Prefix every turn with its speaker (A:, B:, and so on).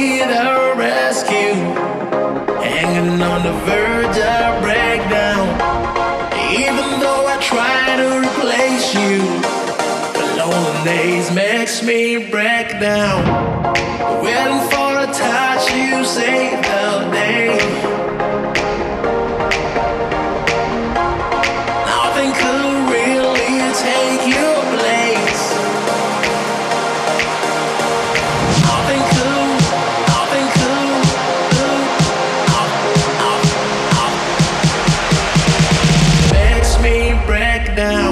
A: need a rescue. Hanging on the verge of breakdown. Even though I try to replace you, the lonely days makes me break down. Waiting for down.